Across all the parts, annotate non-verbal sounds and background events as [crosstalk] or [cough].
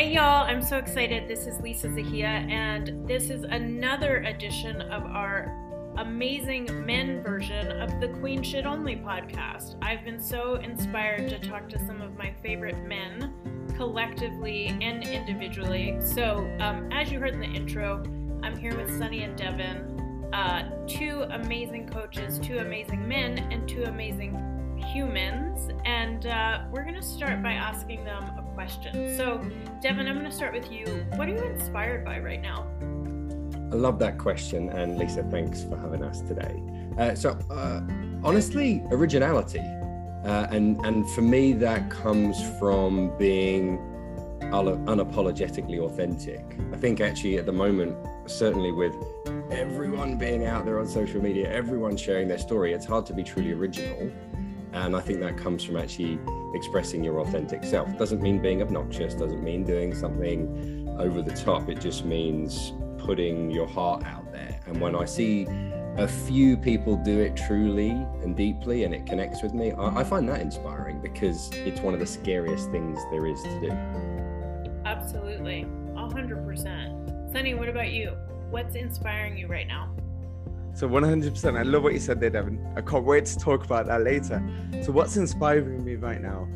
Hey y'all, I'm so excited. This is Lisa Zahia, and this is another edition of our amazing men version of the Queen Shit Only podcast. I've been so inspired to talk to some of my favorite men collectively and individually. So, um, as you heard in the intro, I'm here with Sunny and Devin, uh, two amazing coaches, two amazing men, and two amazing humans. And uh, we're going to start by asking them So, Devin, I'm going to start with you. What are you inspired by right now? I love that question. And Lisa, thanks for having us today. Uh, so, uh, honestly, originality. Uh, and, and for me, that comes from being unapologetically authentic. I think actually at the moment, certainly with everyone being out there on social media, everyone sharing their story, it's hard to be truly original. And I think that comes from actually expressing your authentic self. Doesn't mean being obnoxious, doesn't mean doing something over the top. It just means putting your heart out there. And when I see a few people do it truly and deeply and it connects with me, I, I find that inspiring because it's one of the scariest things there is to do. Absolutely. 100%. Sunny, what about you? What's inspiring you right now? So 100%. I love what you said there, Devin. I can't wait to talk about that later. So what's inspiring me right now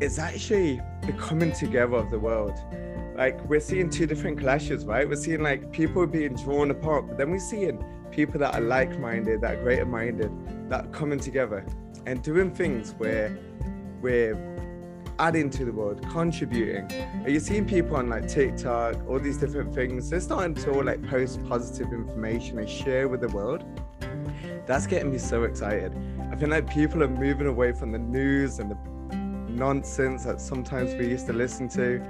is actually the coming together of the world. Like we're seeing two different clashes, right? We're seeing like people being drawn apart, but then we're seeing people that are like-minded, that are greater-minded, that are coming together and doing things where we're adding to the world, contributing. Are you seeing people on like TikTok, all these different things? They're starting to all like post positive information and share with the world. That's getting me so excited. I feel like people are moving away from the news and the nonsense that sometimes we used to listen to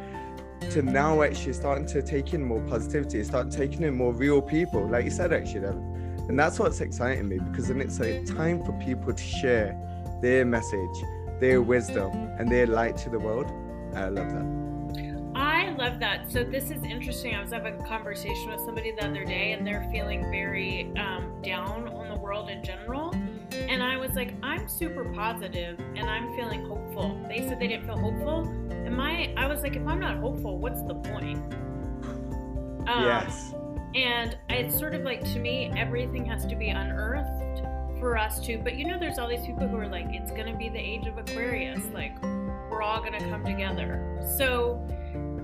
to now actually starting to take in more positivity, start taking in more real people, like you said, actually. And that's what's exciting me because then it's a time for people to share their message their wisdom and their light to the world. I love that. I love that. So this is interesting. I was having a conversation with somebody the other day, and they're feeling very um, down on the world in general. And I was like, I'm super positive, and I'm feeling hopeful. They said they didn't feel hopeful, and my I was like, if I'm not hopeful, what's the point? Um, yes. And it's sort of like to me, everything has to be unearthed for us too. but you know there's all these people who are like it's going to be the age of aquarius like we're all going to come together so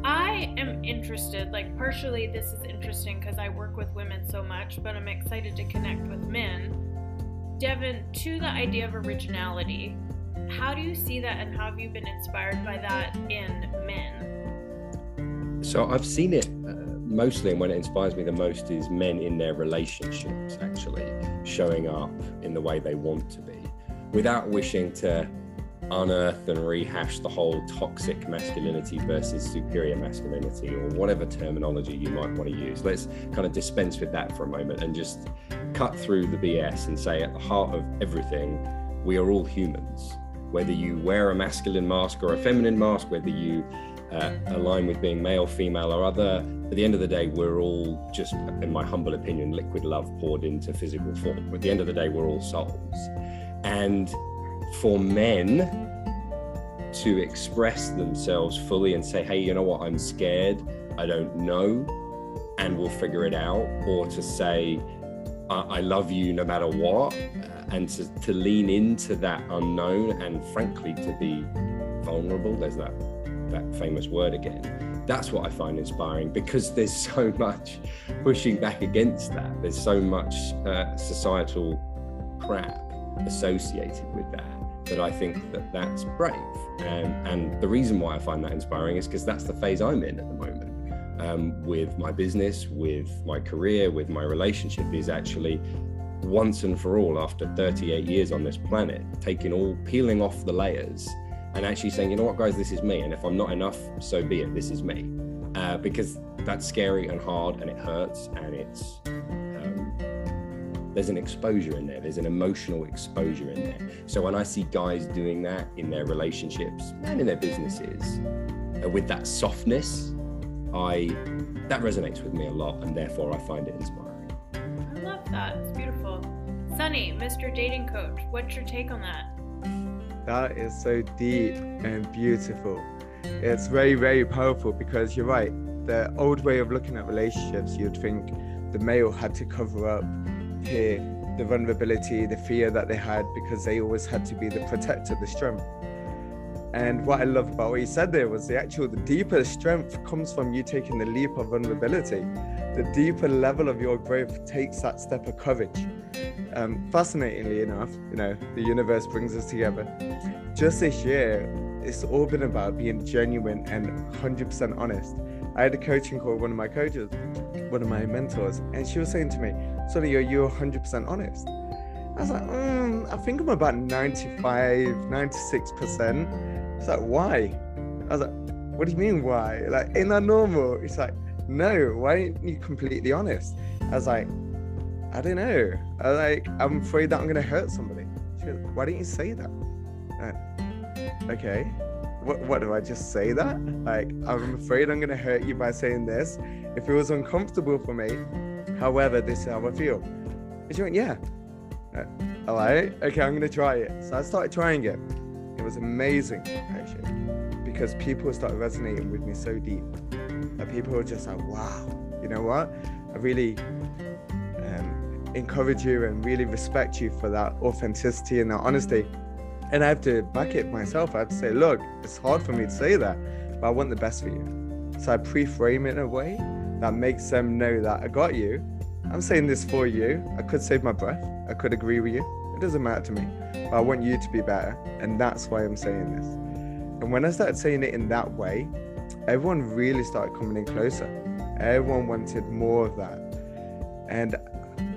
i am interested like partially this is interesting because i work with women so much but i'm excited to connect with men devin to the idea of originality how do you see that and how have you been inspired by that in men so i've seen it uh, mostly and when it inspires me the most is men in their relationships actually showing up in the way they want to be without wishing to unearth and rehash the whole toxic masculinity versus superior masculinity or whatever terminology you might want to use. Let's kind of dispense with that for a moment and just cut through the BS and say at the heart of everything, we are all humans. Whether you wear a masculine mask or a feminine mask, whether you uh, align with being male, female, or other. At the end of the day, we're all just, in my humble opinion, liquid love poured into physical form. At the end of the day, we're all souls. And for men to express themselves fully and say, hey, you know what, I'm scared, I don't know, and we'll figure it out, or to say, I love you no matter what, uh, and to, to lean into that unknown and frankly to be vulnerable. There's that that famous word again. That's what I find inspiring because there's [laughs] so much pushing back against that. There's so much uh, societal crap associated with that that I think that that's brave. And, and the reason why I find that inspiring is because that's the phase I'm in at the moment. Um, with my business, with my career, with my relationship, is actually once and for all, after 38 years on this planet, taking all, peeling off the layers and actually saying, you know what, guys, this is me. And if I'm not enough, so be it. This is me. Uh, because that's scary and hard and it hurts and it's um, there's an exposure in there there's an emotional exposure in there so when i see guys doing that in their relationships and in their businesses uh, with that softness i that resonates with me a lot and therefore i find it inspiring i love that it's beautiful sunny mr dating coach what's your take on that that is so deep and beautiful. It's very, very powerful because you're right. The old way of looking at relationships, you'd think the male had to cover up here the vulnerability, the fear that they had because they always had to be the protector, the strength. And what I love about what you said there was the actual, the deeper strength comes from you taking the leap of vulnerability. The deeper level of your growth takes that step of courage. Um, fascinatingly enough, you know, the universe brings us together. Just this year, it's all been about being genuine and 100% honest. I had a coaching call with one of my coaches, one of my mentors, and she was saying to me, Sunny, are you 100% honest? I was like, mm, I think I'm about 95, 96%. It's like, why? I was like, what do you mean, why? Like, ain't that normal? It's like, no, why aren't you completely honest? I was like, I don't know. I like, I'm afraid that I'm going to hurt somebody. She why don't you say that? okay. What, what do I just say that? Like, I'm afraid I'm going to hurt you by saying this. If it was uncomfortable for me, however, this is how I feel. And she went, yeah. All right. Okay, I'm going to try it. So I started trying it. Was amazing, actually, because people started resonating with me so deep. That people were just like, wow, you know what? I really um, encourage you and really respect you for that authenticity and that honesty. And I have to back it myself. I have to say, look, it's hard for me to say that, but I want the best for you. So I pre frame it in a way that makes them know that I got you. I'm saying this for you. I could save my breath. I could agree with you. It doesn't matter to me. But I want you to be better. And that's why I'm saying this. And when I started saying it in that way, everyone really started coming in closer. Everyone wanted more of that. And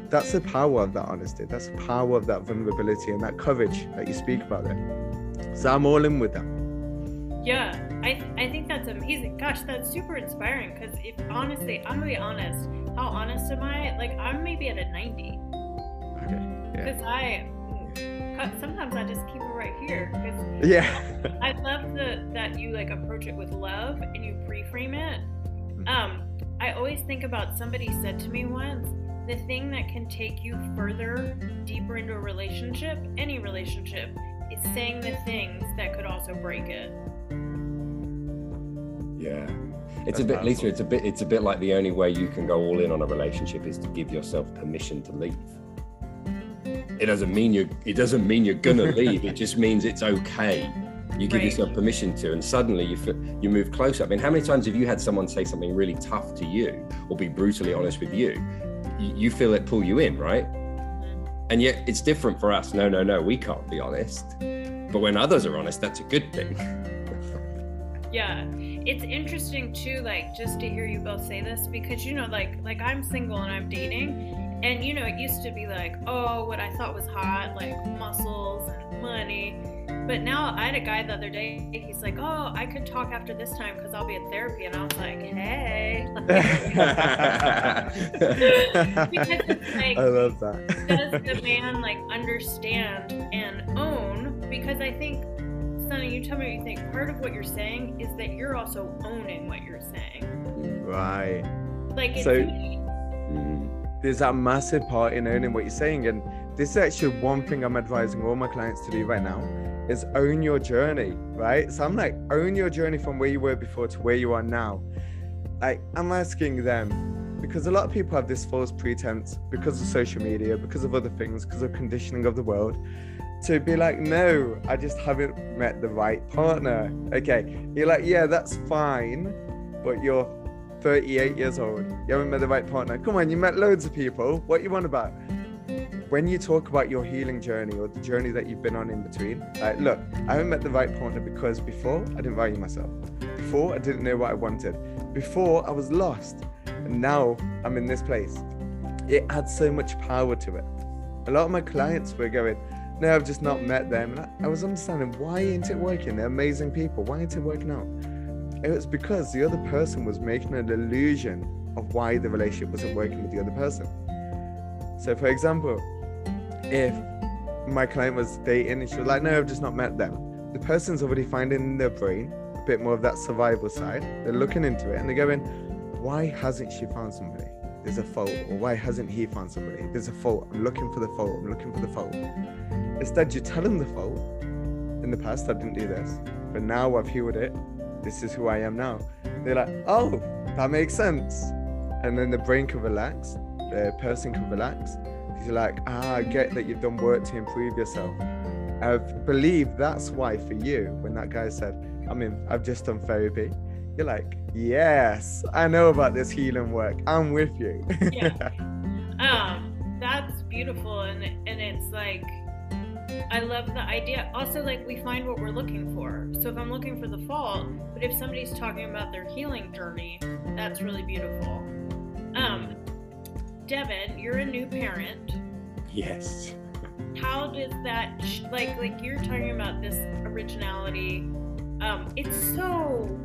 that's the power of that honesty. That's the power of that vulnerability and that courage that you speak about there. So I'm all in with that. Yeah, I, I think that's amazing. Gosh, that's super inspiring because if honestly, I'm gonna be honest, how honest am I? Like, I'm maybe at a 90. Okay. Because I, sometimes I just keep it right here. Cause yeah. I love the that you like approach it with love and you pre-frame it. Mm-hmm. Um, I always think about somebody said to me once, the thing that can take you further, deeper into a relationship, any relationship, is saying the things that could also break it. Yeah. It's That's a bit, powerful. Lisa. It's a bit. It's a bit like the only way you can go all in on a relationship is to give yourself permission to leave. It doesn't mean you. It doesn't mean you're gonna leave. It just means it's okay. You give Right. yourself permission to, and suddenly you feel, you move closer. I mean, how many times have you had someone say something really tough to you, or be brutally honest with you? You, you feel it pull you in, right? And yet it's different for us. No, no, no. We can't be honest. But when others are honest, that's a good thing. Yeah, it's interesting too, like just to hear you both say this because you know, like like I'm single and I'm dating, and you know, it used to be like, oh, what I thought was hot, like muscles and money. But now I had a guy the other day. He's like, "Oh, I could talk after this time because I'll be in therapy," and I was like, "Hey," [laughs] because it's like, I love that. does the man like understand and own? Because I think, Sunny, you tell me what you think. Part of what you're saying is that you're also owning what you're saying. right. Like, it's So-. There's that massive part in owning what you're saying. And this is actually one thing I'm advising all my clients to do right now is own your journey, right? So I'm like, own your journey from where you were before to where you are now. Like, I'm asking them because a lot of people have this false pretense because of social media, because of other things, because of conditioning of the world, to be like, no, I just haven't met the right partner. Okay, you're like, yeah, that's fine, but you're 38 years old. You haven't met the right partner. Come on, you met loads of people. What you want about? When you talk about your healing journey or the journey that you've been on in between, like, look, I haven't met the right partner because before I didn't value myself. Before I didn't know what I wanted. Before I was lost. And now I'm in this place. It adds so much power to it. A lot of my clients were going, no, I've just not met them. And I, I was understanding why ain't it working? They're amazing people. Why ain't it working out? It was because the other person was making an illusion of why the relationship wasn't working with the other person. So, for example, if my client was dating and she was like, No, I've just not met them, the person's already finding in their brain a bit more of that survival side. They're looking into it and they're going, Why hasn't she found somebody? There's a fault. Or why hasn't he found somebody? There's a fault. I'm looking for the fault. I'm looking for the fault. Instead, you tell him the fault. In the past, I didn't do this, but now I've healed it. This is who I am now. They're like, oh, that makes sense. And then the brain can relax, the person can relax. You're like, ah, I get that you've done work to improve yourself. I believe that's why for you, when that guy said, I mean, I've just done therapy, you're like, yes, I know about this healing work. I'm with you. yeah. [laughs] Um, that's beautiful. And, and it's like, I love the idea. Also, like, we find what we're looking for. So if I'm looking for the fault, but if somebody's talking about their healing journey, that's really beautiful. Um, Devin, you're a new parent. Yes how does that like like you're talking about this originality um it's so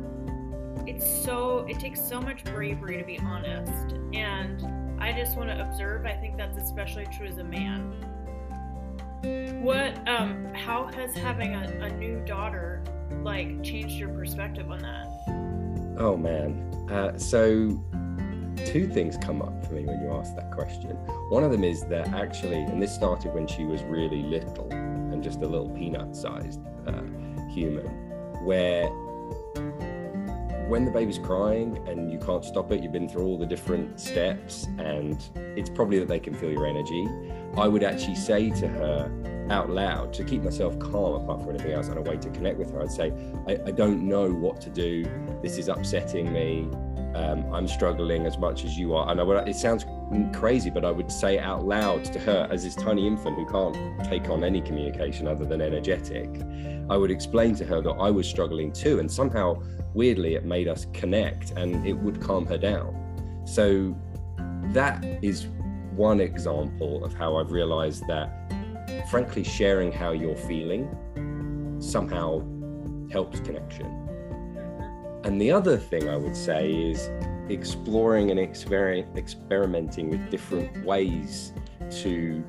it's so it takes so much bravery to be honest and i just want to observe i think that's especially true as a man what um how has having a, a new daughter like changed your perspective on that oh man uh, so two things come up for me when you ask that question. One of them is that actually, and this started when she was really little and just a little peanut sized uh, human, where when the baby's crying and you can't stop it, you've been through all the different steps, and it's probably that they can feel your energy. I would actually say to her out loud to keep myself calm, apart from anything else, and a way to connect with her. I'd say, I, I don't know what to do. This is upsetting me um, I'm struggling as much as you are. And I would, it sounds crazy, but I would say out loud to her, as this tiny infant who can't take on any communication other than energetic, I would explain to her that I was struggling too. And somehow, weirdly, it made us connect and it would calm her down. So that is one example of how I've realized that, frankly, sharing how you're feeling somehow helps connection. And the other thing I would say is exploring and exper- experimenting with different ways to,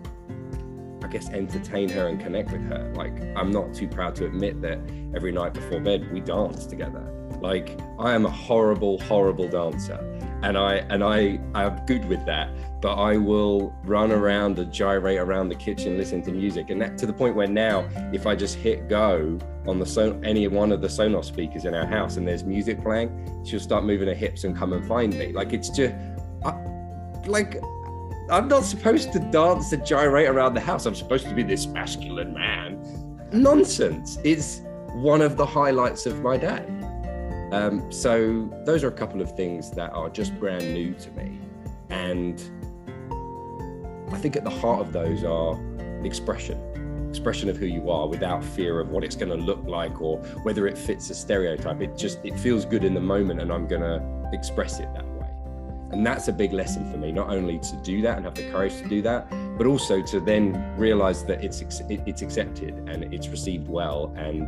I guess, entertain her and connect with her. Like, I'm not too proud to admit that every night before bed we dance together. Like, I am a horrible, horrible dancer and I and I I'm good with that. But I will run around and gyrate around the kitchen listening to music, and that to the point where now, if I just hit go on the son any one of the Sonos speakers in our house and there's music playing, she'll start moving her hips and come and find me. Like it's just I, like I'm not supposed to dance and gyrate around the house. I'm supposed to be this masculine man. Nonsense. It's one of the highlights of my day. Um, so those are a couple of things that are just brand new to me. And I think at the heart of those are expression expression of who you are without fear of what it's going to look like or whether it fits a stereotype. It just it feels good in the moment and i'm going to express it that way. And that's a big lesson for me not only to do that and have the courage to do that but also to then realize that it's it's accepted and it's received well and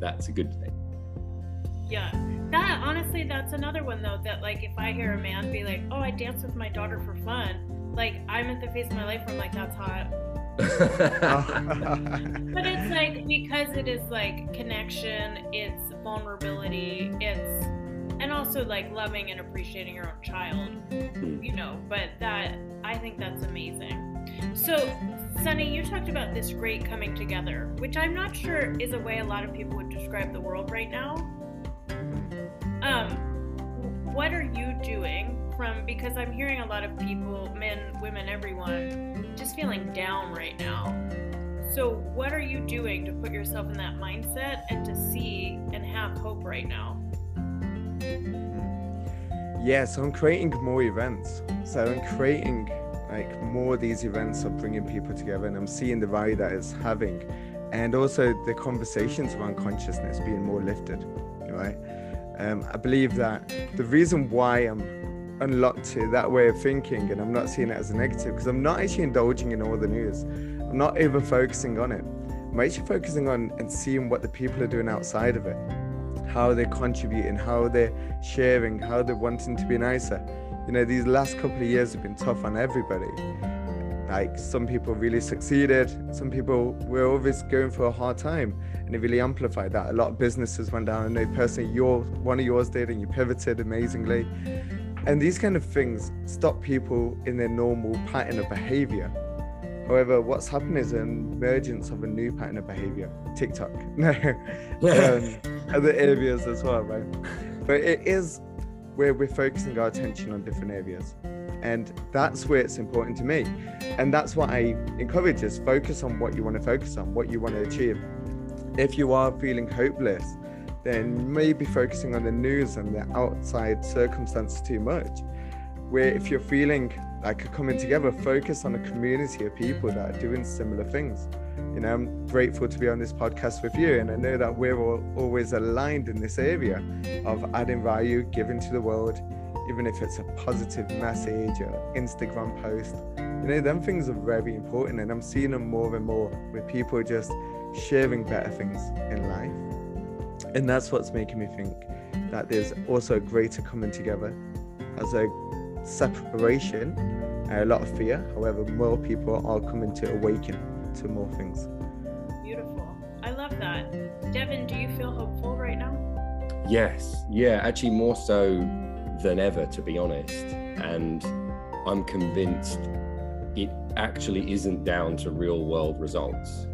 that's a good thing yeah. That honestly, that's another one though. That like, if I hear a man be like, "Oh, I dance with my daughter for fun," like I'm at the phase of my life where I'm like, "That's hot." [laughs] but it's like because it is like connection, it's vulnerability, it's and also like loving and appreciating your own child, hmm. you know. But that I think that's amazing. So, Sunny, you talked about this great coming together, which I'm not sure is a way a lot of people would describe the world right now. Um, what are you doing from because I'm hearing a lot of people, men, women, everyone, just feeling down right now. So, what are you doing to put yourself in that mindset and to see and have hope right now? Yeah, so I'm creating more events. So I'm creating like more of these events of bringing people together, and I'm seeing the value that it's having, and also the conversations around consciousness being more lifted, right? Um, I believe that the reason why I'm unlocked to that way of thinking and I'm not seeing it as a negative because I'm not actually indulging in all the news. I'm not over focusing on it. I'm actually focusing on and seeing what the people are doing outside of it, how they're contributing, how they're sharing, how they're wanting to be nicer. You know, these last couple of years have been tough on everybody. Like some people really succeeded, some people were always going through a hard time, and it really amplified that. A lot of businesses went down. I know personally, your one of yours did, and you pivoted amazingly. And these kind of things stop people in their normal pattern of behavior. However, what's happened is an emergence of a new pattern of behavior. TikTok, no, [laughs] um, [laughs] other areas as well, right? But it is where we're focusing our attention on different areas. And that's where it's important to me. And that's what I encourage is focus on what you want to focus on, what you want to achieve. If you are feeling hopeless, then maybe focusing on the news and the outside circumstances too much. Where if you're feeling like coming together, focus on a community of people that are doing similar things. You know, I'm grateful to be on this podcast with you, and I know that we're all always aligned in this area of adding value, giving to the world, even if it's a positive message or Instagram post. You know, them things are very important, and I'm seeing them more and more with people just sharing better things in life. And that's what's making me think that there's also a greater coming together as a separation, and a lot of fear. However, more people are coming to awaken to more things. Beautiful. I love that. Devin, do you feel hopeful right now? Yes. Yeah, actually, more so than ever, to be honest. And I'm convinced it actually isn't down to real world results.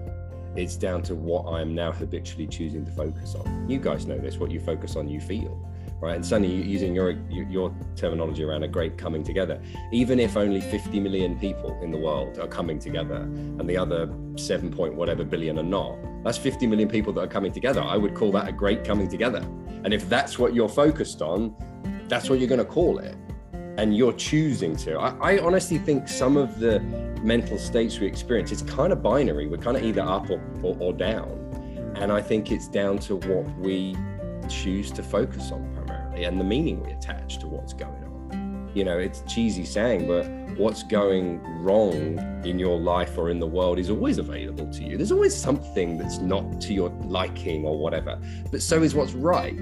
It's down to what I'm now habitually choosing to focus on. You guys know this what you focus on, you feel right? And Sunny, using your your terminology around a great coming together, even if only 50 million people in the world are coming together, and the other seven point whatever billion are not, that's 50 million people that are coming together. I would call that a great coming together. And if that's what you're focused on, that's what you're going to call it. And you're choosing to. I, I honestly think some of the mental states we experience, it's kind of binary. We're kind of either up or, or, or down. And I think it's down to what we choose to focus on primarily and the meaning we attach to what's going on. You know, it's cheesy saying, but what's going wrong in your life or in the world is always available to you. There's always something that's not to your liking or whatever, but so is what's right.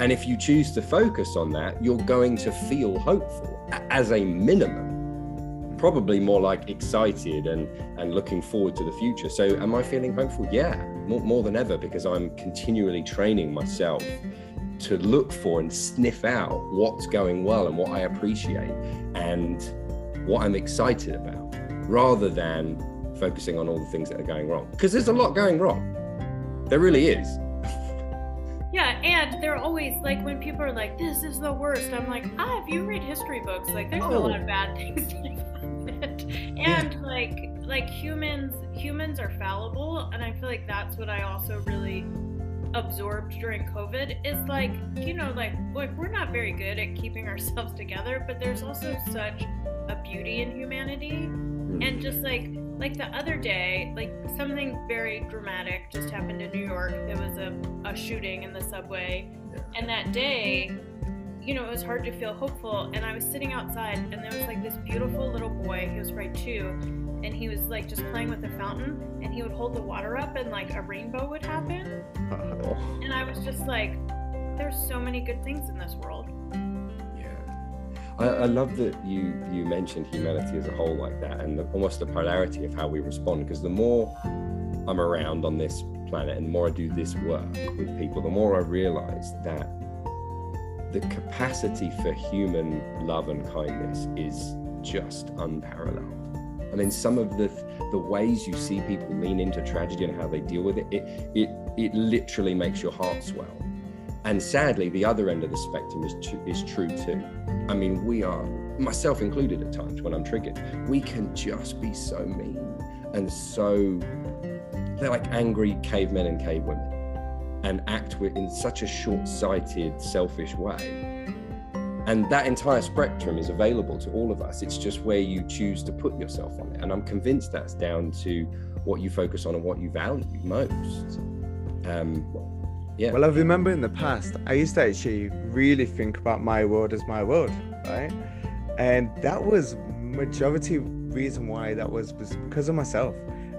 And if you choose to focus on that, you're going to feel hopeful as a minimum. Probably more like excited and, and looking forward to the future. So, am I feeling hopeful? Yeah, more, more than ever, because I'm continually training myself to look for and sniff out what's going well and what I appreciate and what I'm excited about rather than focusing on all the things that are going wrong. Because there's a lot going wrong. There really is. Yeah, and they're always like when people are like, "This is the worst." I'm like, "Ah, if you read history books, like there's oh. a lot of bad [laughs] things [laughs] and yeah. like like humans humans are fallible, and I feel like that's what I also really absorbed during COVID is like, you know, like, like we're not very good at keeping [laughs] ourselves together, but there's also such a beauty in humanity. And mm-hmm. just like like the other day, like something very dramatic just happened in New York. There was a, a shooting in the subway. And that day, you know, it was hard to feel hopeful. And I was sitting outside and there was like this beautiful little boy, he was right two, and he was like just playing with the fountain and he would hold the water up and like a rainbow would happen. Oh. And I was just like, there's so many good things in this world. I, I love that you you mentioned humanity as a whole like that and the, almost the polarity of how we respond because the more I'm around on this planet and the more I do this work with people, the more I realize that the capacity for human love and kindness is just unparalleled. I mean, some of the the ways you see people lean into tragedy and how they deal with it, it it it literally makes your heart swell. And sadly, the other end of the spectrum is too, is true too. I mean, we are, myself included, at times when I'm triggered, we can just be so mean and so they're like angry cavemen and cavewomen and act in such a short-sighted, selfish way and that entire spectrum is available to all of us. It's just where you choose to put yourself on it. And I'm convinced that's down to what you focus on and what you value most. Um, yeah. Well, I remember in the past, I used to actually really think about my world as my world, right? And that was majority reason why that was was because of myself.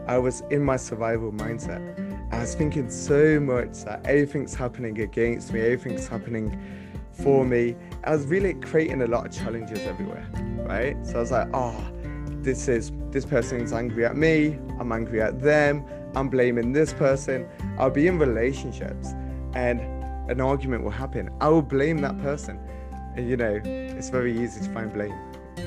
I was in my survival mindset. I was thinking so much that everything's happening against me, everything's happening for me. I was really creating a lot of challenges everywhere, right? So I was like, oh, this is this person's angry at me, I'm angry at them, I'm blaming this person. I'll be in relationships and an argument will happen. I will blame that person. And you know, it's very easy to find blame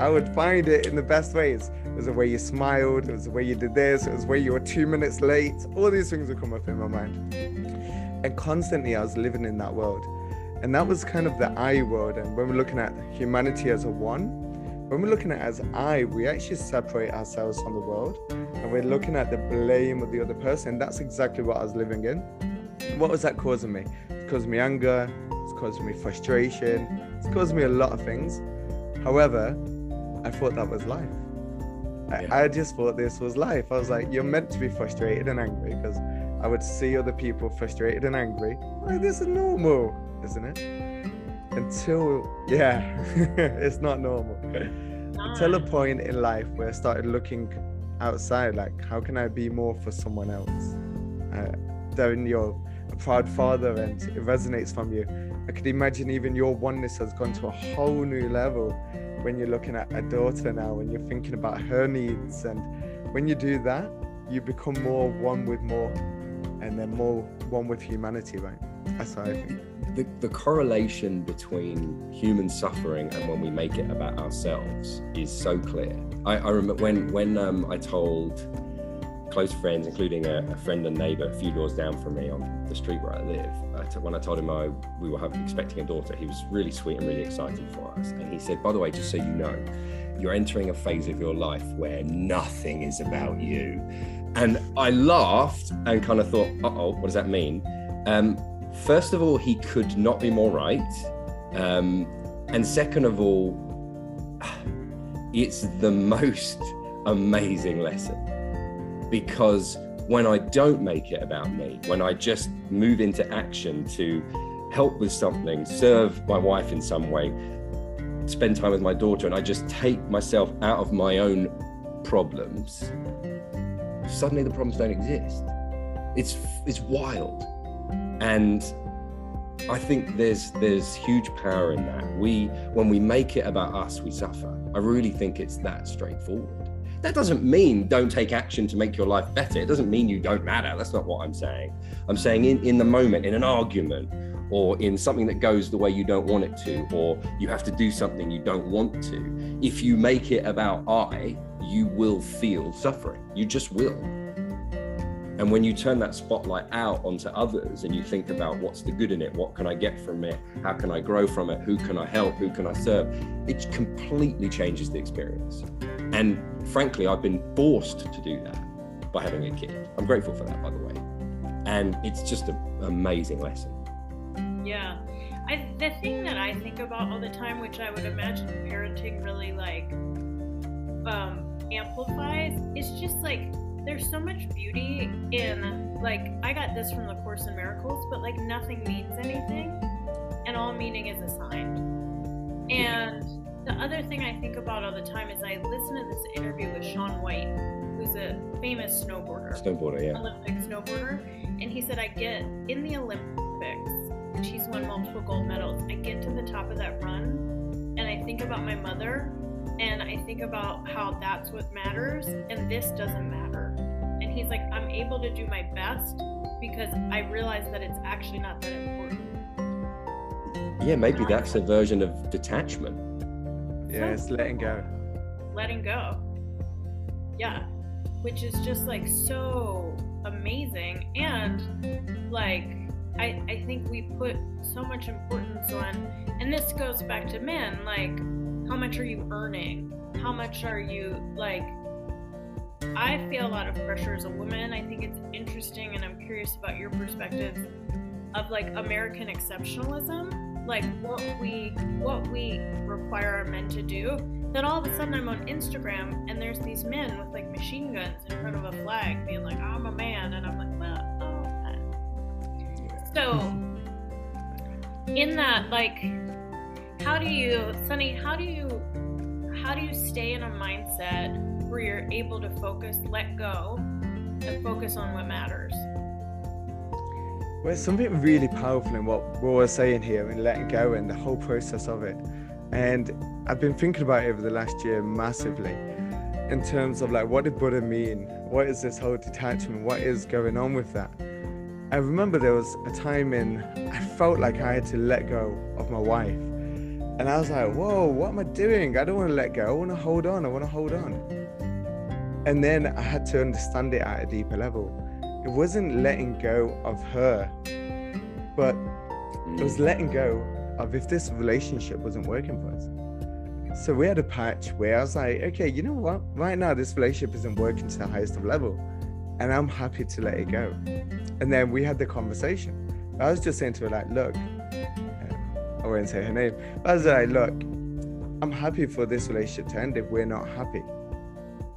I would find it in the best ways. It was the way you smiled, it was the way you did this, it was the way you were two minutes late. All these things would come up in my mind. And constantly I was living in that world. And that was kind of the I world. And when we're looking at humanity as a one, when we're looking at as I, we actually separate ourselves from the world and we're looking at the blame of the other person. That's exactly what I was living in. What was that causing me? It's causing me anger, it's causing me frustration, it's causing me a lot of things. However, I thought that was life. I, I just thought this was life. I was like, you're meant to be frustrated and angry because I would see other people frustrated and angry. Like, this is normal, isn't it? Until, yeah, [laughs] it's not normal. Until a point in life where I started looking outside, like, how can I be more for someone else? Uh, Darren, you're a proud father and it resonates from you. I could imagine even your oneness has gone to a whole new level when you're looking at a daughter now and you're thinking about her needs. And when you do that, you become more one with more and then more one with humanity, right? That's how I think. The, the correlation between human suffering and when we make it about ourselves is so clear. I, I remember when when um, I told close friends, including a, a, friend and neighbor a few doors down from me on the street where I live. I t- when I told him I, we were expecting a daughter, he was really sweet and really excited for us. And he said, by the way, just so you know, you're entering a phase of your life where nothing is about you. And I laughed and kind of thought, uh oh, what does that mean? Um, first of all, he could not be more right. Um, and second of all, [sighs] it's the most amazing lesson because when I don't make it about me, when I just move into action to help with something, serve my wife in some way, spend time with my daughter, and I just take myself out of my own problems, suddenly the problems don't exist. It's it's wild. And I think there's there's huge power in that. We when we make it about us, we suffer. I really think it's that straightforward. That doesn't mean don't take action to make your life better. It doesn't mean you don't matter. That's not what I'm saying. I'm saying in, in the moment, in an argument, or in something that goes the way you don't want it to, or you have to do something you don't want to, if you make it about I, you will feel suffering. You just will. And when you turn that spotlight out onto others and you think about what's the good in it, what can I get from it, how can I grow from it, who can I help, who can I serve, it completely changes the experience. And frankly, I've been forced to do that by having a kid. I'm grateful for that, by the way. And it's just an amazing lesson. Yeah. I, the thing that I think about all the time, which I would imagine parenting really like um, amplifies, is just like there's so much beauty in like I got this from the Course in Miracles, but like nothing means anything, and all meaning is assigned. And the other thing I think about all the time is I listen to this interview with Shaun White, who's a famous snowboarder. Snowboarder, yeah. Olympic snowboarder. And he said, I get in the Olympics, and she's won multiple gold medals. I get to the top of that run, and I think about my mother, and I think about how that's what matters, and this doesn't matter. And he's like, I'm able to do my best because I realize that it's actually not that important. Yeah, maybe that's a version of detachment yeah, it's letting go. Letting go. Yeah. Which is just like so amazing. And like, I, I think we put so much importance on, and this goes back to men like, how much are you earning? How much are you like? I feel a lot of pressure as a woman. I think it's interesting, and I'm curious about your perspective of like American exceptionalism like what we what we require our men to do then all of a sudden i'm on instagram and there's these men with like machine guns in front of a flag being like i'm a man and i'm like well oh so in that like how do you sunny how do you how do you stay in a mindset where you're able to focus let go and focus on what matters well, it's something really powerful in what we're saying here and letting go and the whole process of it. And I've been thinking about it over the last year massively in terms of like, what did Buddha mean? What is this whole detachment? What is going on with that? I remember there was a time in, I felt like I had to let go of my wife. And I was like, whoa, what am I doing? I don't want to let go. I want to hold on. I want to hold on. And then I had to understand it at a deeper level. It wasn't letting go of her, but it was mm. letting go of if this relationship wasn't working for us. So we had a patch where I was like, okay, you know what? Right now, this relationship isn't working to the highest of level, and I'm happy to let it go. And then we had the conversation. I was just saying to her, like, look, I won't say her name. I was like, look, I'm happy for this relationship to end if we're not happy.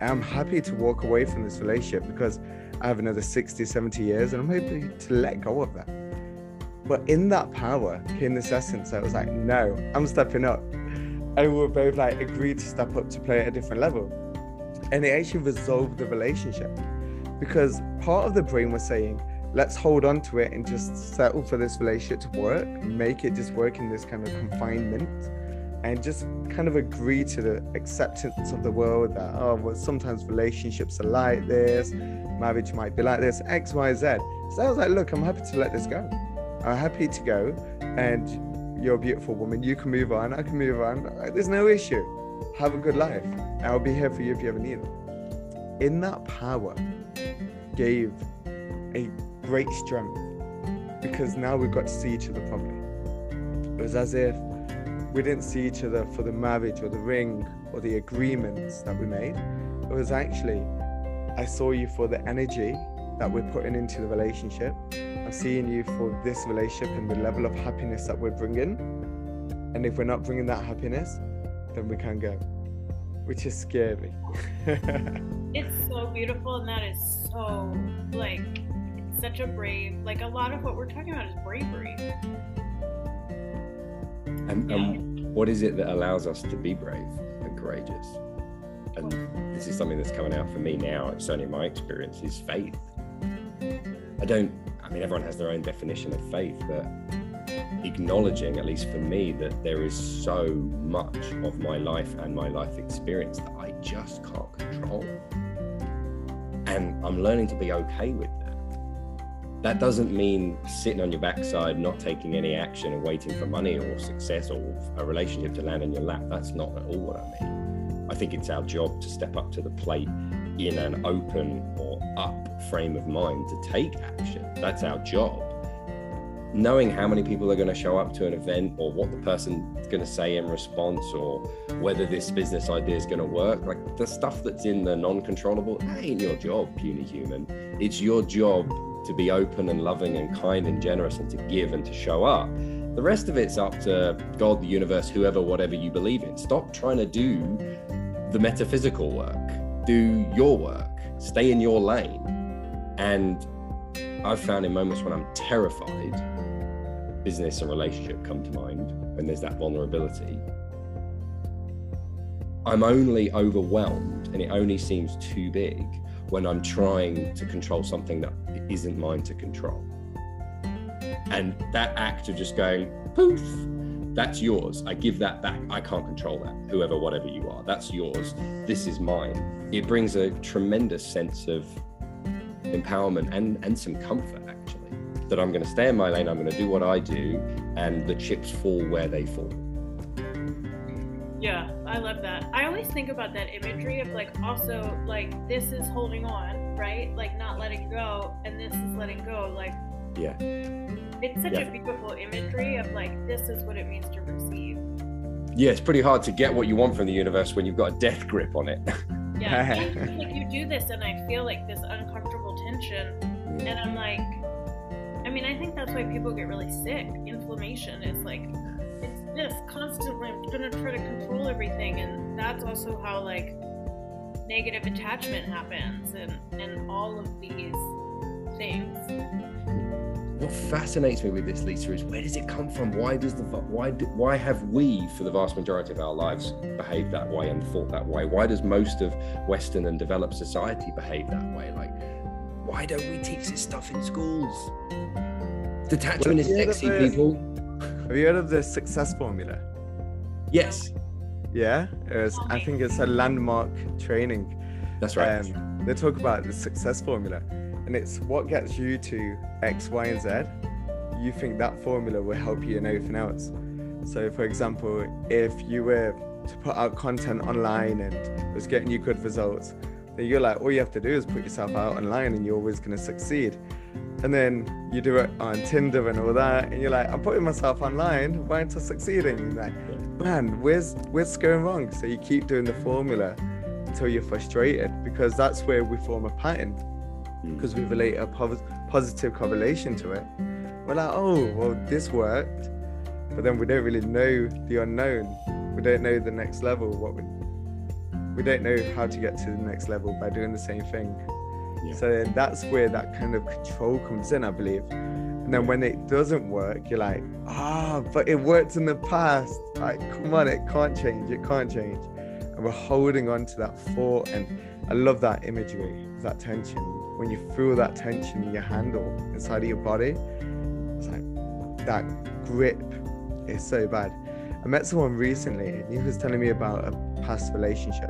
I'm happy to walk away from this relationship because I have another 60, 70 years and I'm hoping to let go of that. But in that power came this essence that was like, no, I'm stepping up. And we were both like agreed to step up to play at a different level. And it actually resolved the relationship because part of the brain was saying, let's hold on to it and just settle for this relationship to work, make it just work in this kind of confinement, and just kind of agree to the acceptance of the world that, oh, well, sometimes relationships are like this, marriage might be like this, X, Y, Z. So I was like, look, I'm happy to let this go. I'm happy to go, and you're a beautiful woman. You can move on, I can move on. There's no issue. Have a good life. I'll be here for you if you ever need it. In that power, gave a great strength because now we've got to see each other properly. It was as if we didn't see each other for the marriage or the ring or the agreements that we made. It was actually, I saw you for the energy that we're putting into the relationship. I'm seeing you for this relationship and the level of happiness that we're bringing. And if we're not bringing that happiness, then we can't go, which is scary. [laughs] it's so beautiful, and that is so like such a brave like a lot of what we're talking about is bravery and, yeah. and what is it that allows us to be brave and courageous? And this is something that's coming out for me now certainly my experience is faith. I don't i mean everyone has their own definition of faith but acknowledging at least for me that there is so much of my life and my life experience that i just can't control. And i'm learning to be okay with that that doesn't mean sitting on your backside, not taking any action and waiting for money or success or a relationship to land in your lap. That's not at all what I mean. I think it's our job to step up to the plate in an open or up frame of mind to take action. That's our job. Knowing how many people are going to show up to an event or what the person's going to say in response or whether this business idea is going to work, like the stuff that's in the non controllable, that ain't your job, puny human. It's your job to be open and loving and kind and generous and to give and to show up. The rest of it's up to God, the universe, whoever, whatever you believe in. Stop trying to do the metaphysical work. Do your work. Stay in your lane. And I've found in moments when I'm terrified, business and relationship come to mind when there's that vulnerability. I'm only overwhelmed and it only seems too big when I'm trying to control something that isn't mine to control. And that act of just going, poof, that's yours. I give that back. I can't control that. Whoever, whatever you are, that's yours. This is mine. It brings a tremendous sense of empowerment and, and some comfort, actually, that I'm going to stay in my lane. I'm going to do what I do, and the chips fall where they fall. Yeah, I love that. I always think about that imagery of like also like this is holding on, right? Like not letting go, and this is letting go. Like, yeah, it's such yeah. a beautiful imagery of like this is what it means to receive. Yeah, it's pretty hard to get what you want from the universe when you've got a death grip on it. yeah, [laughs] like you do this, and I feel like this uncomfortable tension, and I'm like, I mean, I think that's why people get really sick. Inflammation is like this constantly i'm gonna try to control everything and that's also how like negative attachment happens and and all of these things. What fascinates me with this lisa is where does it come from? Why does the why why have we for the vast majority of our lives behaved that way and thought that way? Why does most of western and developed society behave that way? Like why don't we teach this stuff in schools? Detachment is sexy people have you heard of the success formula? Yes. Yeah, was, I think it's a landmark training. That's right. Um, they talk about the success formula, and it's what gets you to X, Y, and Z. You think that formula will help you in everything else. So, for example, if you were to put out content online and it was getting you good results, then you're like, all you have to do is put yourself out online and you're always going to succeed. And then you do it on Tinder and all that, and you're like, I'm putting myself online, why aren't I succeeding? Like, man, where's where's going wrong? So you keep doing the formula until you're frustrated because that's where we form a pattern hmm. because we relate a positive correlation to it. We're like, oh, well, this worked, but then we don't really know the unknown. We don't know the next level. What we we don't know how to get to the next level by doing the same thing. So that's where that kind of control comes in, I believe. And then when it doesn't work, you're like, ah, oh, but it worked in the past. Like, come on, it can't change. It can't change. And we're holding on to that thought. And I love that imagery, that tension. When you feel that tension in your handle inside of your body, it's like that grip is so bad. I met someone recently and he was telling me about a past relationship.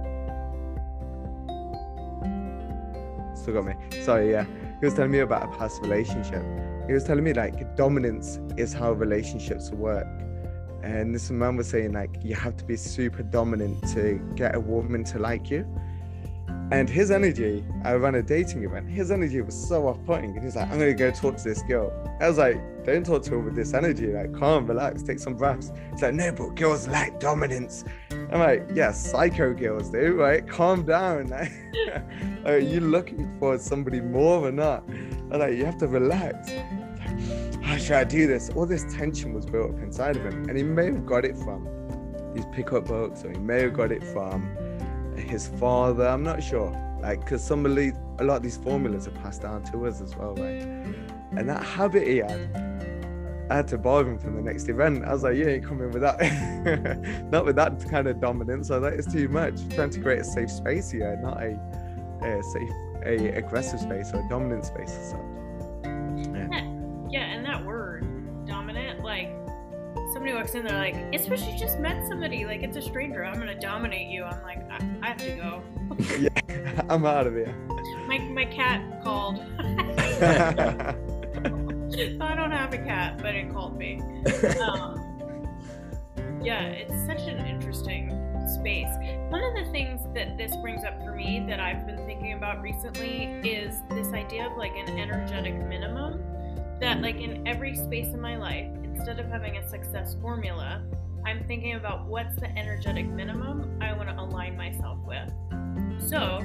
Got me. Sorry, yeah. He was telling me about a past relationship. He was telling me like dominance is how relationships work. And this man was saying like you have to be super dominant to get a woman to like you. And his energy, I ran a dating event, his energy was so off putting. And he's like, I'm to go talk to this girl. I was like, don't talk to her with this energy. Like, calm, relax, take some breaths. He's like, no, but girls like dominance. I'm like, yeah, psycho girls do, right? Calm down. [laughs] Like, are you looking for somebody more or not? I'm like, you have to relax. How should I do this? All this tension was built up inside of him. And he may have got it from these pickup books, or he may have got it from his father. I'm not sure. Like, because some of a lot of these formulas are passed down to us as well, right? And that habit he had, I had to borrow him from the next event. I was like, you ain't coming with that. [laughs] not with that kind of dominance. I was like, it's too much. I'm trying to create a safe space here, not a, a safe, a aggressive space or a dominant space or something. Yeah, somebody walks in, they're like, especially just met somebody, like it's a stranger, I'm gonna dominate you. I'm like, I, I have to go. [laughs] yeah, [laughs] I'm out of here. My my cat called. [laughs] I don't have a cat, but it called me. Um, yeah, it's such an interesting space. One of the things that this brings up for me that I've been thinking about recently is this idea of like an energetic minimum. That, like, in every space in my life, instead of having a success formula, I'm thinking about what's the energetic minimum I want to align myself with. So,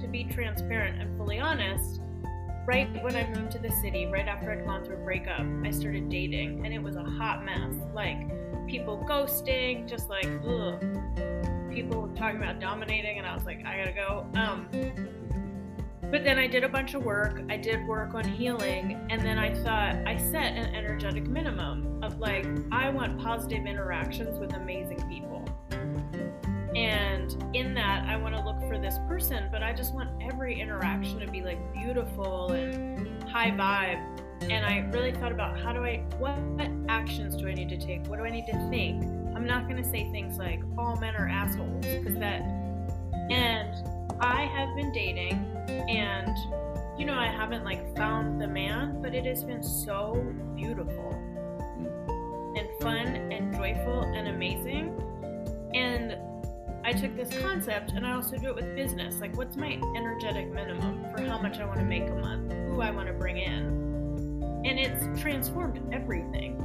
to be transparent and fully honest, right when I moved to the city, right after I'd gone through a breakup, I started dating and it was a hot mess. Like people ghosting, just like ugh. People talking about dominating, and I was like, I gotta go. Um, but then I did a bunch of work. I did work on healing, and then I thought I set an energetic minimum of like I want positive interactions with amazing people. And in that, I want to look for this person, but I just want every interaction to be like beautiful and high vibe. And I really thought about how do I, what actions do I need to take? What do I need to think? I'm not going to say things like all men are assholes because that, and I have been dating and, you know, I haven't like found the man, but it has been so beautiful and fun and joyful and amazing. And I took this concept and I also do it with business. Like, what's my energetic minimum for how much I want to make a month, who I want to bring in? And it's transformed everything.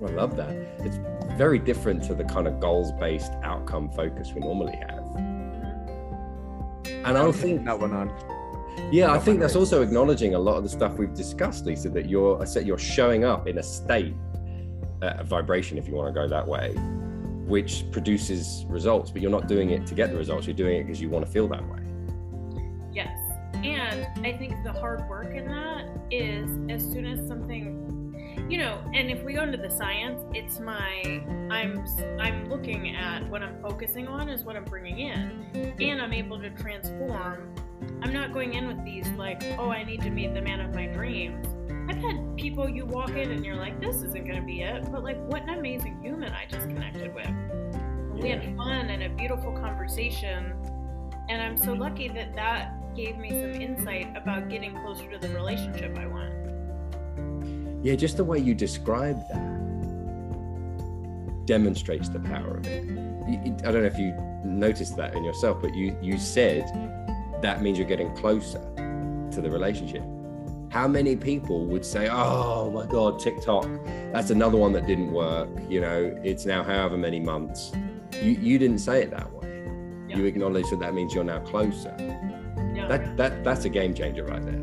I love that. It's very different to the kind of goals based outcome focus we normally have. And I don't think that one on. Yeah, I think that's also acknowledging a lot of the stuff we've discussed, Lisa. That you're, I said, you're showing up in a state, uh, a vibration, if you want to go that way, which produces results, but you're not doing it to get the results. You're doing it because you want to feel that way. Yes. And I think the hard work in that is as soon as something you know and if we go into the science it's my i'm i'm looking at what i'm focusing on is what i'm bringing in. And i'm able to transform. I'm not going in with these like oh i need to meet the man of my dreams. I've had people you walk in and you're like, this isn't going to be it, but like, what an amazing human I just connected with. We had fun and a beautiful conversation, and I'm so lucky that that gave me some insight about getting closer to the relationship I want. Yeah, just the way you describe that demonstrates the power of it. I don't know if you noticed that in yourself, but you you said that means you're getting closer to the relationship. How many people would say, "Oh my God, TikTok, that's another one that didn't work." You know, it's now however many months. You you didn't say it that way. Yeah. You acknowledge that that means you're now closer. Yeah. That that that's a game changer right there.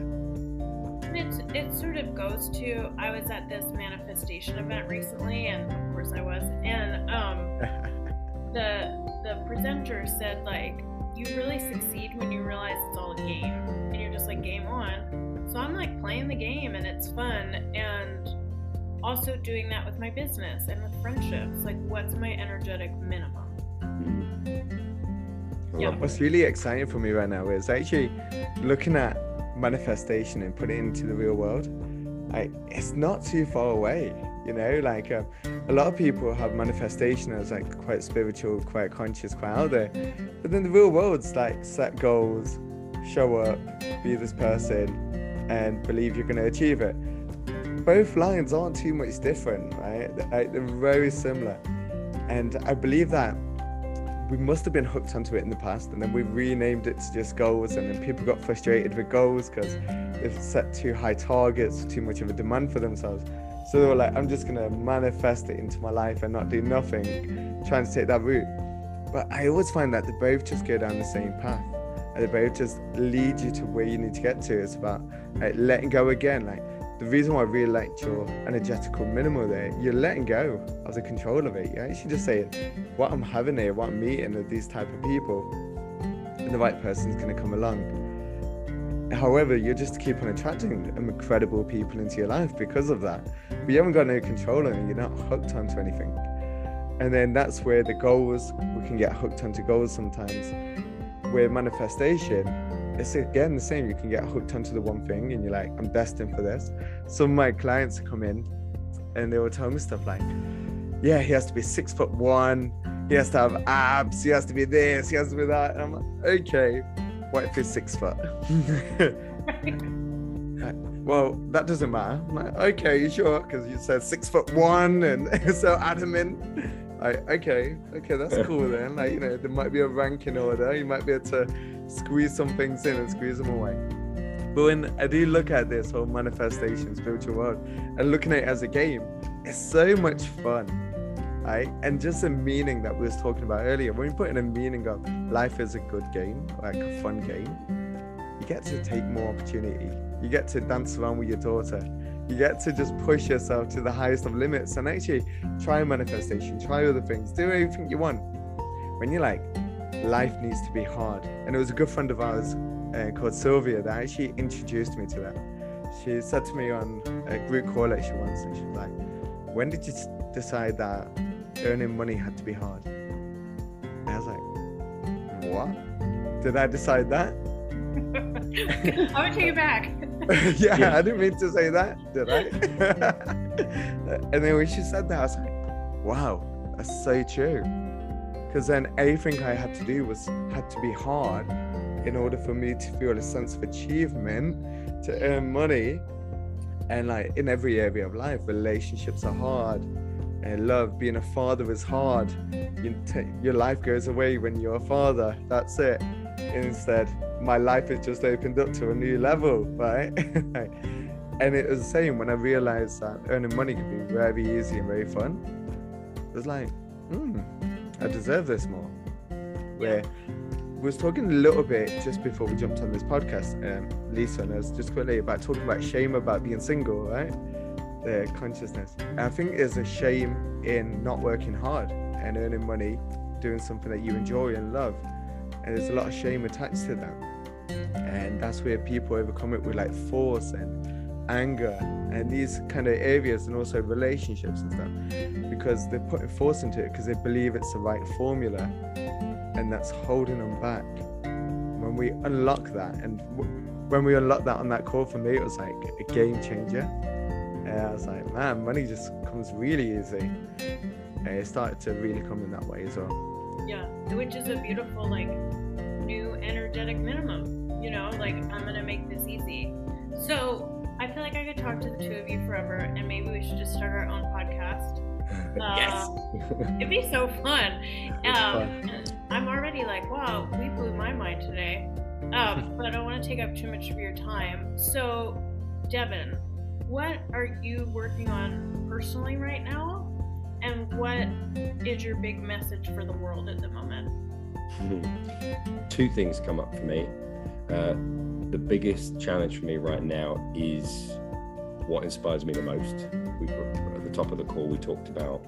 It, it sort of goes to I was at this manifestation event recently, and of course I was, and um, [laughs] the the presenter said like you really succeed when you realize it's all a game, and you're just like game on. So I'm like playing the game, and it's fun, and also doing that with my business and with friendships. Like, what's my energetic minimum? Mm-hmm. Yeah. What's really exciting for me right now is actually looking at manifestation and put it into the real world, I, it's not too far away. You know, like uh, a lot of people have manifestation as like quite spiritual, quite conscious, quite out there. But then the real world's like set goals, show up, be this person, and believe you're going to achieve it. Both lines aren't too much different, right? They're very similar. And I believe that we must have been hooked onto it in the past and then we mm. renamed it to just goals and then people got frustrated with goals because they've set too high targets too much of a demand for themselves. So they were like i'm just going to manifest it into my life and not do nothing trying to take that route. But i always find that they both just go down the same path and they both just lead you to where you need to get to. It's about like, letting go again like the reason why I really liked your energetical minimal there, you're letting go of the control of it. You're actually just saying, what I'm having here, what I'm meeting are these type of people, and the right person's going to come along. However, you're just keep on attracting incredible people into your life because of that. But you haven't got no control on it. You're not hooked onto anything. And then that's where the goals, we can get hooked onto goals sometimes, where manifestation it's again the same. You can get hooked onto the one thing and you're like, I'm destined for this. Some of my clients come in and they will tell me stuff like, yeah, he has to be six foot one, he has to have abs, he has to be this, he has to be that. And I'm like, okay, what if he's six foot? [laughs] well, that doesn't matter. I'm like, okay, you sure? Because you said six foot one and [laughs] so adamant. Like, okay, okay, that's cool then. Like, you know, there might be a ranking order. You might be able to squeeze some things in and squeeze them away. But when I do look at this whole manifestation, spiritual world, and looking at it as a game, it's so much fun. Right? And just the meaning that we was talking about earlier, when you put in a meaning of life is a good game, like a fun game, you get to take more opportunity. You get to dance around with your daughter. You get to just push yourself to the highest of limits and actually try manifestation, try other things, do anything you want. When you're like, life needs to be hard. And it was a good friend of ours uh, called Sylvia that actually introduced me to that. She said to me on a group call that she once, and she was like, When did you decide that earning money had to be hard? And I was like, What? Did I decide that? [laughs] I'm gonna take it back. [laughs] yeah, yeah, I didn't mean to say that, did I? [laughs] and then when she said that, I was like, wow, that's so true because then everything I had to do was had to be hard in order for me to feel a sense of achievement, to earn money, and like in every area of life, relationships are hard, and love, being a father is hard. You t- your life goes away when you're a father. That's it. Instead, my life has just opened up to a new level, right? [laughs] and it was the same when I realized that earning money can be very easy and very fun. It was like, hmm I deserve this more. Where we was talking a little bit just before we jumped on this podcast, um, Lisa and us just quickly about talking about shame about being single, right? The consciousness. And I think there's a shame in not working hard and earning money, doing something that you enjoy and love. And there's a lot of shame attached to that. And that's where people overcome it with like force and anger and these kind of areas and also relationships and stuff because they're putting force into it because they believe it's the right formula and that's holding them back. When we unlock that and w- when we unlock that on that call for me it was like a game changer. And i was like man money just comes really easy. And it started to really come in that way as well. Yeah which is a beautiful like new energetic minimum you know like i'm gonna make this easy. So I feel like I could talk to the two of you forever, and maybe we should just start our own podcast. [laughs] yes. It'd be so fun. Um, I'm already like, wow, we blew my mind today. Um, [laughs] but I don't want to take up too much of your time. So, Devin, what are you working on personally right now? And what is your big message for the world at the moment? Two things come up for me. Uh, the biggest challenge for me right now is what inspires me the most. We at the top of the call we talked about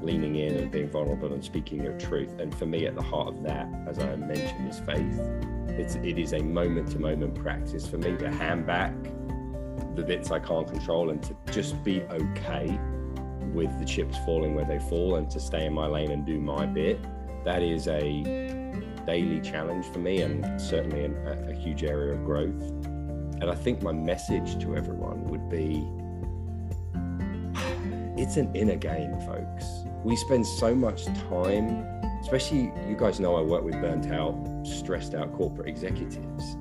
leaning in and being vulnerable and speaking your truth. And for me, at the heart of that, as I mentioned, is faith. It's it is a moment to moment practice for me to hand back the bits I can't control and to just be okay with the chips falling where they fall and to stay in my lane and do my bit. That is a daily challenge for me and certainly an, a, a huge area of growth. And I think my message to everyone would be [sighs] it's an inner game, folks. We spend so much time, especially you guys know I work with burnt out, stressed out corporate executives.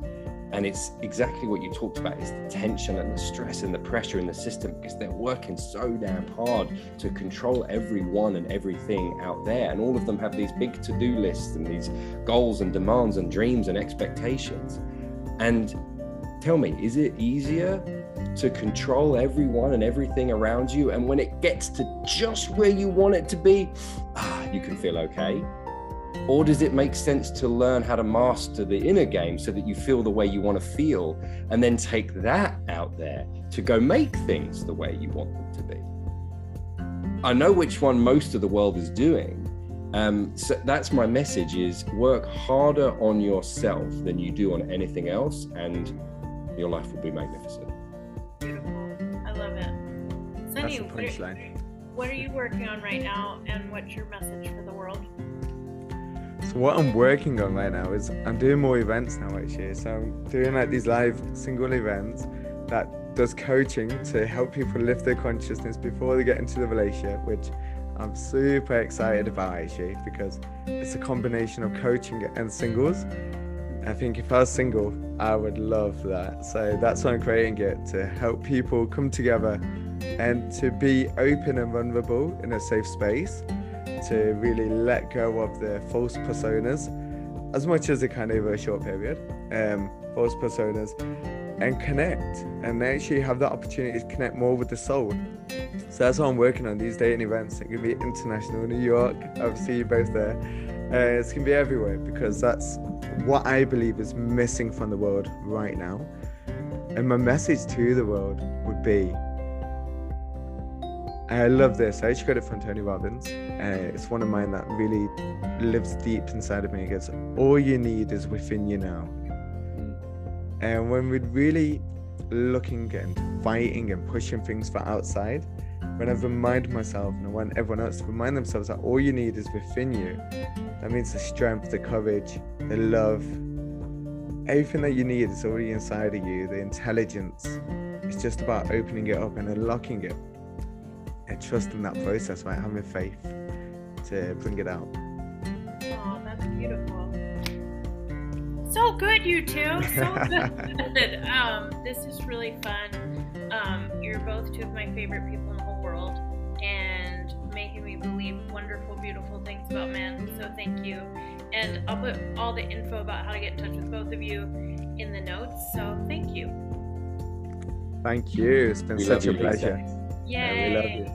And it's exactly what you talked about is the tension and the stress and the pressure in the system because they're working so damn hard to control everyone and everything out there. And all of them have these big to do lists and these goals and demands and dreams and expectations. And tell me, is it easier to control everyone and everything around you? And when it gets to just where you want it to be, ah, you can feel okay or does it make sense to learn how to master the inner game so that you feel the way you want to feel and then take that out there to go make things the way you want them to be? I know which one most of the world is doing. Um, so that's my message is work harder on yourself than you do on anything else and your life will be magnificent. Beautiful. I love it. Sunny, what are, what are you working on right now and what's your message for the world? So what I'm working on right now is I'm doing more events now actually. So I'm doing like these live single events that does coaching to help people lift their consciousness before they get into the relationship, which I'm super excited about actually because it's a combination of coaching and singles. I think if I was single, I would love that. So that's why I'm creating it to help people come together and to be open and vulnerable in a safe space to really let go of the false personas as much as they can over a short period, um, false personas, and connect and actually have that opportunity to connect more with the soul. So that's what I'm working on these dating events. It can be international, New York. See you both there. Uh, it's gonna be everywhere because that's what I believe is missing from the world right now. And my message to the world would be I love this. I actually got it from Tony Robbins. Uh, it's one of mine that really lives deep inside of me. It goes, All you need is within you now. And when we're really looking and fighting and pushing things for outside, when I remind myself and I want everyone else to remind themselves that all you need is within you, that means the strength, the courage, the love, everything that you need is already inside of you, the intelligence. It's just about opening it up and unlocking it and trusting that process, right? Having faith to bring it out. Oh, that's beautiful. So good, you two. So [laughs] good. um, this is really fun. Um, you're both two of my favorite people in the whole world, and making me believe wonderful, beautiful things about men. So thank you. And I'll put all the info about how to get in touch with both of you in the notes. So thank you. Thank you. It's been we such a pleasure. Yay. Yeah, we love you.